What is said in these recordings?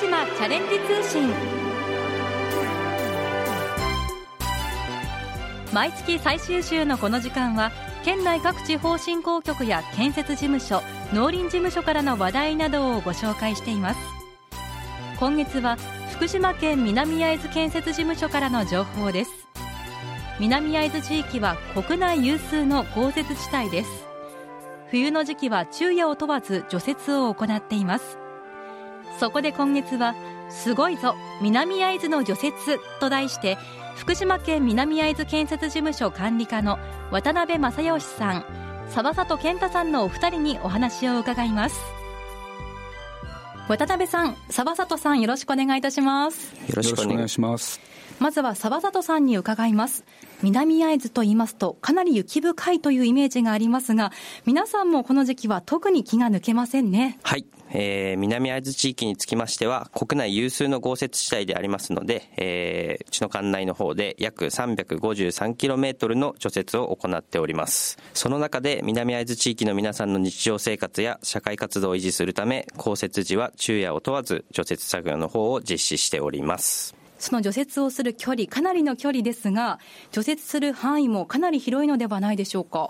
島チャレンジ通信。毎月最終週のこの時間は県内各地方振興局や建設事務所農林事務所からの話題などをご紹介しています。今月は福島県南会津建設事務所からの情報です。南会津地域は国内有数の豪雪地帯です。冬の時期は昼夜を問わず除雪を行っています。そこで今月はすごいぞ南会津の除雪と題して福島県南会津建設事務所管理課の渡辺正義さん。沢里健太さんのお二人にお話を伺います。渡辺さん沢里さんよろしくお願いいたします。よろしくお願いします。まずは沢里さんに伺います南会津と言いますとかなり雪深いというイメージがありますが皆さんもこの時期は特に気が抜けませんねはいえー、南会津地域につきましては、国内有数の豪雪地帯でありますので、えー、うちの管内の方で約 353km の除雪を行っております。その中で南会津地域の皆さんの日常生活や社会活動を維持するため、降雪時は昼夜を問わず除雪作業の方を実施しております。その除雪をする距離、かなりの距離ですが、除雪する範囲もかなり広いのではないでしょうか？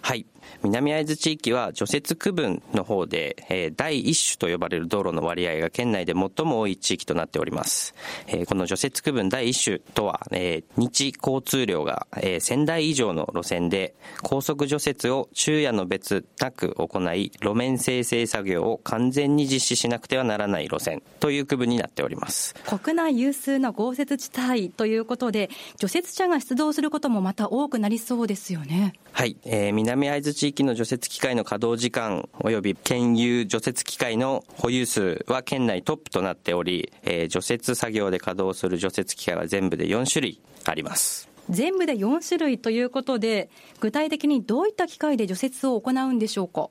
はい。南会津地域は除雪区分の方で、えー、第一種と呼ばれる道路の割合が県内で最も多い地域となっております。えー、この除雪区分第一種とは、えー、日交通量が、えー、1000台以上の路線で、高速除雪を昼夜の別なく行い、路面生成作業を完全に実施しなくてはならない路線という区分になっております。国内有数の豪雪地帯ということで、除雪車が出動することもまた多くなりそうですよね。はい、えー、南会津地域の除雪機械の稼働時間及び県有除雪機械の保有数は県内トップとなっており、えー、除雪作業で稼働する除雪機械は全部で4種類あります。全部で4種類ということで、具体的にどういった機械で除雪を行うんでしょうか？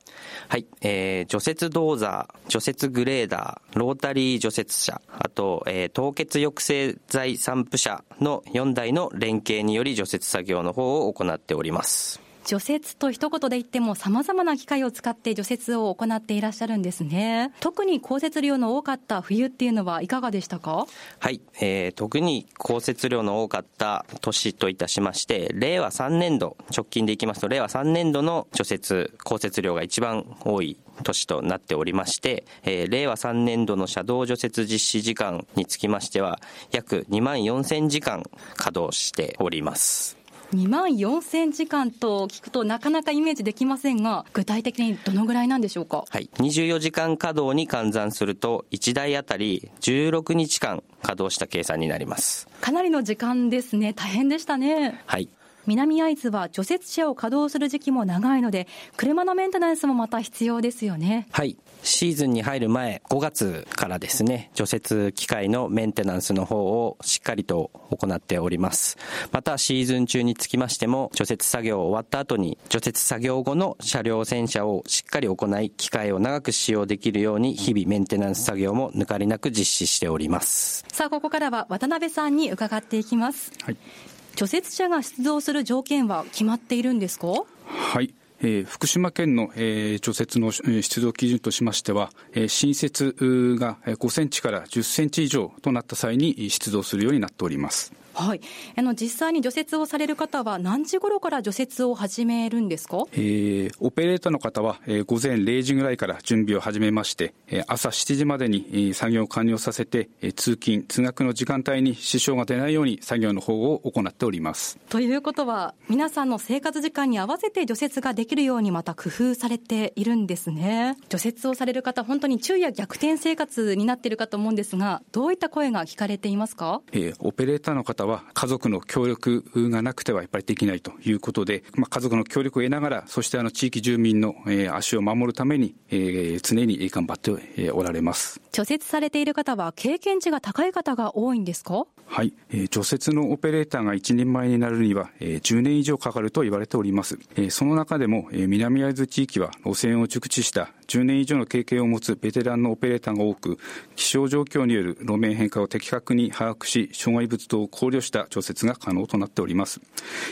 はい、えー、除雪ドーザー、除雪グレーダー、ロータリー除雪車、あと、えー、凍結抑制剤散布車の4台の連携により除雪作業の方を行っております。除雪と一言で言っても様々な機械を使って除雪を行っていらっしゃるんですね。特に降雪量の多かった冬っていうのはいかがでしたか？はい、えー、特に降雪量の多かった年といたしまして、令和3年度、直近でいきますと、令和3年度の除雪、降雪量が一番多い年となっておりまして、えー、令和3年度の車道除雪実施時間につきましては、約2万4000時間稼働しております。2万4000時間と聞くとなかなかイメージできませんが、具体的にどのぐらいなんでしょうか？はい。24時間稼働に換算すると、1台あたり16日間稼働した計算になります。かなりの時間ですね。大変でしたね。はい。南会津は除雪車を稼働する時期も長いので、車のメンテナンスもまた必要ですよね。はい。シーズンに入る前、5月からですね、除雪機械のメンテナンスの方をしっかりと行っております。また、シーズン中につきましても、除雪作業終わった後に、除雪作業後の車両洗車をしっかり行い、機械を長く使用できるように、日々メンテナンス作業も抜かりなく実施しております。さあ、ここからは渡辺さんに伺っていきます。はい。除雪車が出動する条件は決まっているんですか？はい。えー、福島県の、えー、除雪の出動基準としましては、えー、新設が5センチから10センチ以上となった際に出動するようになっております。はい、あの実際に除雪をされる方は、何時頃から除雪を始めるんですか、えー、オペレーターの方は、えー、午前0時ぐらいから準備を始めまして、えー、朝7時までに、えー、作業を完了させて、えー、通勤、通学の時間帯に支障が出ないように作業の方を行っております。ということは、皆さんの生活時間に合わせて除雪ができるように、また工夫されているんですね。除雪をされる方、本当に昼夜逆転生活になっているかと思うんですが、どういった声が聞かれていますか、えー、オペレーターの方は家族の協力がなくてはやっぱりできないということで、まあ、家族の協力を得ながら、そしてあの地域住民の、えー、足を守るために、えー、常に頑張っておられます。除雪されている方は経験値が高い方が多いんですか？はい、えー、除雪のオペレーターが一人前になるには、えー、10年以上かかると言われております。えー、その中でも、えー、南会津地域は路線を熟知した10年以上の経験を持つベテランのオペレーターが多く、気象状況による路面変化を的確に把握し、障害物等を考慮した除雪が可能となっております。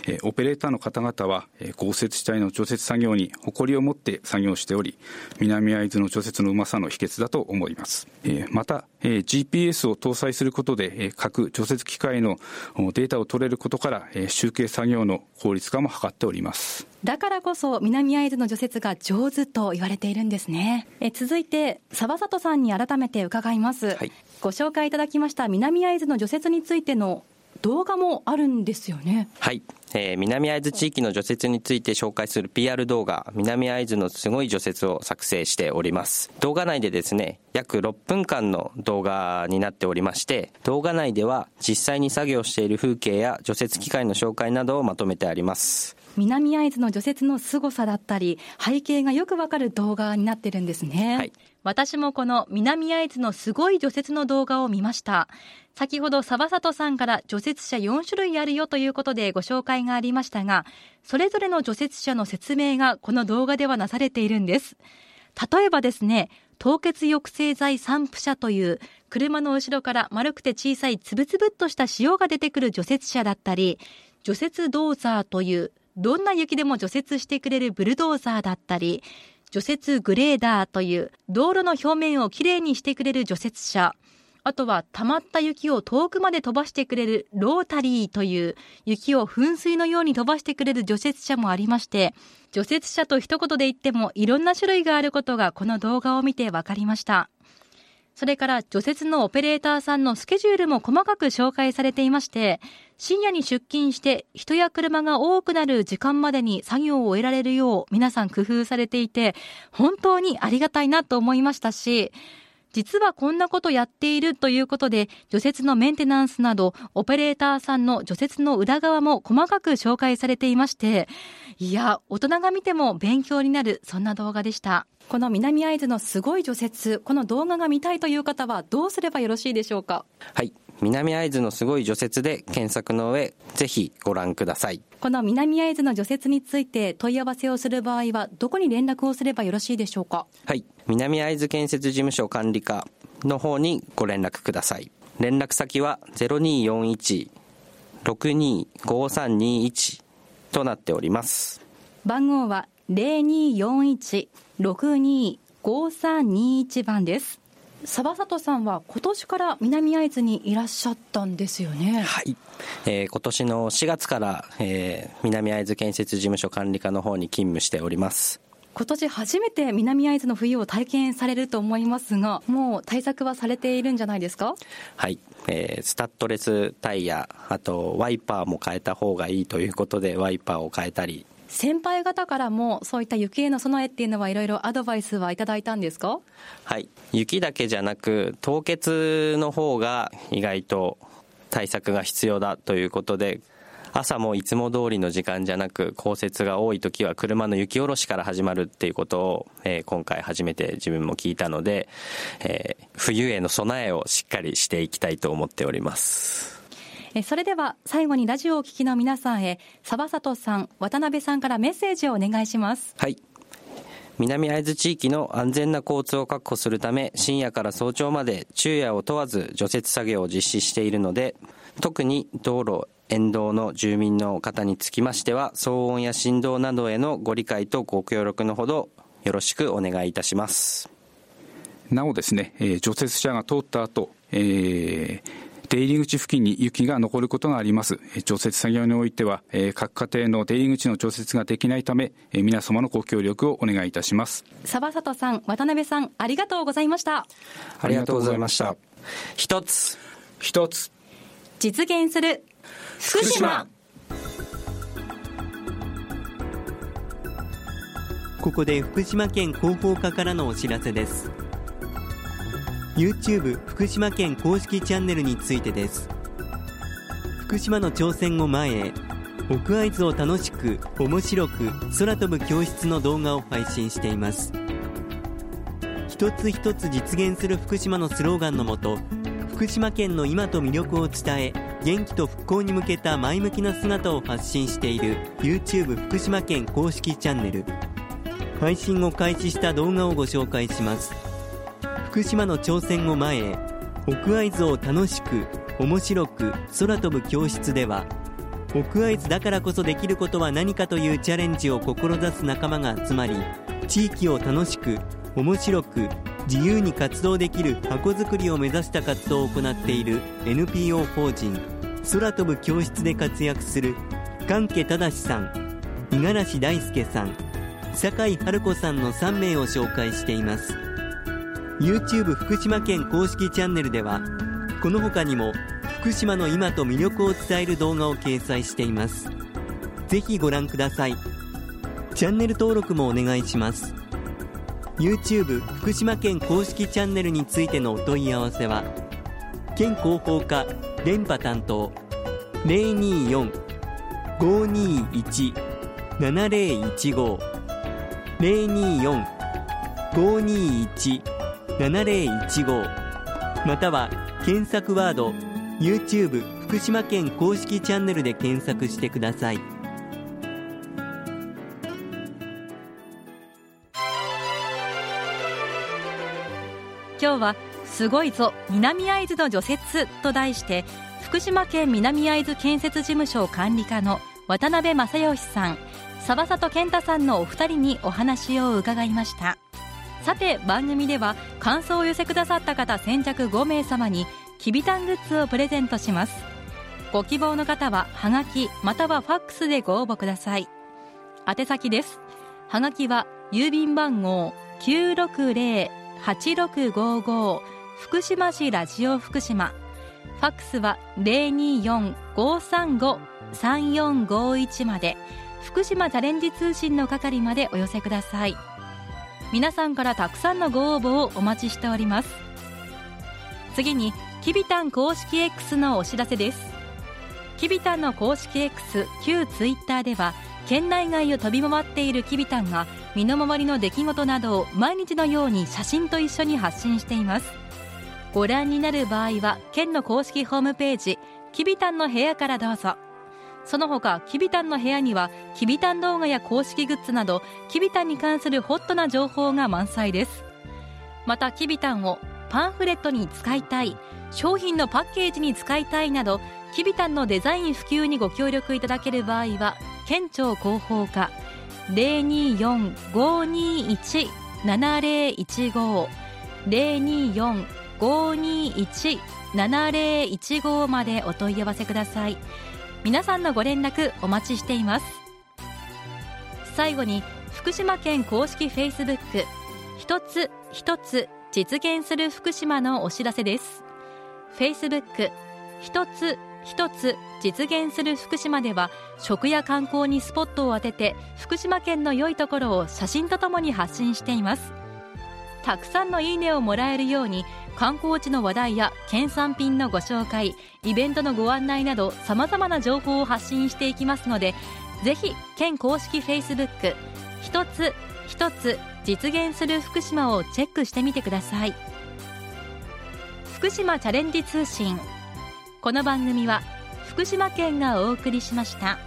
えー、オペレーターの方々は、えー、豪雪地帯の除雪作業に誇りを持って作業しており、南会津の除雪のうまさの秘訣だと思います。えー、また、えー、GPS を搭載することで、えー、各除雪機械のデータを取れることから、えー、集計作業の効率化も図っております。だからこそ南会津の除雪が上手と言われているんですね。え続いて沢里さんに改めて伺います、はい、ご紹介いただきました南会津の除雪についての動画もあるんですよね。はい。えー、南会津地域の除雪について紹介する PR 動画、南会津のすごい除雪を作成しております。動画内でですね、約6分間の動画になっておりまして、動画内では実際に作業している風景や除雪機械の紹介などをまとめてあります。南会津の除雪の凄さだったり、背景がよくわかる動画になってるんですね。はい。私もこの南会津のすごい除雪の動画を見ました。先ほど沢里さんから除雪車4種類あるよということでご紹介がありましたが、それぞれの除雪車の説明がこの動画ではなされているんです。例えばですね、凍結抑制剤散布車という車の後ろから丸くて小さいつぶつぶっとした塩が出てくる除雪車だったり、除雪ドーザーというどんな雪でも除雪してくれるブルドーザーだったり、除雪グレーダーという道路の表面をきれいにしてくれる除雪車、あとは溜まった雪を遠くまで飛ばしてくれるロータリーという雪を噴水のように飛ばしてくれる除雪車もありまして、除雪車と一言で言ってもいろんな種類があることがこの動画を見て分かりました。それから除雪のオペレーターさんのスケジュールも細かく紹介されていまして、深夜に出勤して人や車が多くなる時間までに作業を終えられるよう皆さん工夫されていて、本当にありがたいなと思いましたし、実はこんなことやっているということで、除雪のメンテナンスなど、オペレーターさんの除雪の裏側も細かく紹介されていまして、いや、大人が見ても勉強になる、そんな動画でした。この南会津のすごい除雪、この動画が見たいという方はどうすればよろしいでしょうか？はい。南会津のすごい除雪で検索の上、ぜひご覧ください。この南会津の除雪について問い合わせをする場合は、どこに連絡をすればよろしいでしょうか？はい。南会津建設事務所管理課の方にご連絡ください。連絡先は0241-625321となっております。番号は0241-625321番です。沢里さんは今年から南会津にいらっしゃったんですよね。はい。えー、今年の4月から、えー、南会津建設事務所管理課の方に勤務しております。今年初めて南会津の冬を体験されると思いますが、もう対策はされているんじゃないですか？はい、えー、スタッドレスタイヤ、あとワイパーも変えた方がいいということで、ワイパーを変えたり、先輩方からもそういった雪への備えっていうのはいろいろアドバイスはいただいたんですか？はい。雪だけじゃなく凍結の方が意外と対策が必要だということで朝もいつも通りの時間じゃなく降雪が多い時は車の雪下ろしから始まるっていうことを、えー、今回初めて自分も聞いたので、えー、冬への備えをしっかりしていきたいと思っております。それでは最後にラジオをお聞きの皆さんへ沢里さん渡辺さんからメッセージをお願いします。はい。南会津地域の安全な交通を確保するため深夜から早朝まで昼夜を問わず除雪作業を実施しているので特に道路沿道の住民の方につきましては騒音や振動などへのご理解とご協力のほどよろしくお願いいたしますなおですね、えー、除雪車が通った後、えー出入り口付近に雪が残ることがあります。除雪作業においては、各家庭の出入り口の除雪ができないため、皆様のご協力をお願いいたします。沢里さん、渡辺さん、ありがとうございました。ありがとうございました。一つ、一つ、実現する、福島。ここで福島県広報課からのお知らせです。YouTube 福島県公式チャンネルについてです。福島の挑戦を前へ奥会津を楽しく面白く空飛ぶ教室の動画を配信しています。一つ一つ実現する福島のスローガンのもと福島県の今と魅力を伝え元気と復興に向けた前向きな姿を発信している YouTube 福島県公式チャンネル。配信を開始した動画をご紹介します。福島の挑戦を前へ奥会津を楽しく面白く空飛ぶ教室では奥会津だからこそできることは何かというチャレンジを志す仲間が集まり地域を楽しく面白く自由に活動できる箱づくりを目指した活動を行っている NPO 法人空飛ぶ教室で活躍する関家忠さん五十嵐大輔さん酒井春子さんの3名を紹介しています。YouTube 福島県公式チャンネルではこの他にも福島の今と魅力を伝える動画を掲載しています。ぜひご覧ください。チャンネル登録もお願いします。YouTube 福島県公式チャンネルについてのお問い合わせは県広報課電波担当024-521-7015 024-521-7015または検索ワード YouTube 福島県公式チャンネルで検索してください。今日はすごいぞ南会津の除雪と題して福島県南会津建設事務所管理課の渡辺正義さん沢里健太さんのお二人にお話を伺いました。さて番組では感想を寄せくださった方先着5名様にきびたんグッズをプレゼントします。ご希望の方はハガキまたはファックスでご応募ください。宛先です。ハガキは郵便番号960 960-8655福島市ラジオ福島。ファックスは024-535-3451まで。福島チャレンジ通信の係までお寄せください。皆さんからたくさんのご応募をお待ちしております。次にきびたん公式 X のお知らせです。きびたんの公式 X 旧ツイッターでは県内外を飛び回っているきびたんが身の回りの出来事などを毎日のように写真と一緒に発信しています。ご覧になる場合は県の公式ホームページきびたんの部屋からどうぞ。その他きびたんの部屋にはきびたん動画や公式グッズなどきびたんに関するホットな情報が満載です。またきびたんをパンフレットに使いたい商品のパッケージに使いたいなどきびたんのデザイン普及にご協力いただける場合は県庁広報課024-521-7015 024-521-7015までお問い合わせください。皆さんのご連絡お待ちしています。最後に福島県公式 Facebook 一つ一つ実現する福島のお知らせです。Facebook 一つ一つ実現する福島では食や観光にスポットを当てて福島県の良いところを写真とともに発信しています。たくさんのいいねをもらえるように観光地の話題や県産品のご紹介イベントのご案内などさまざまな情報を発信していきますのでぜひ県公式 Facebook 一つ一つ実現する福島をチェックしてみてください。福島チャレンジ通信この番組は福島県がお送りしました。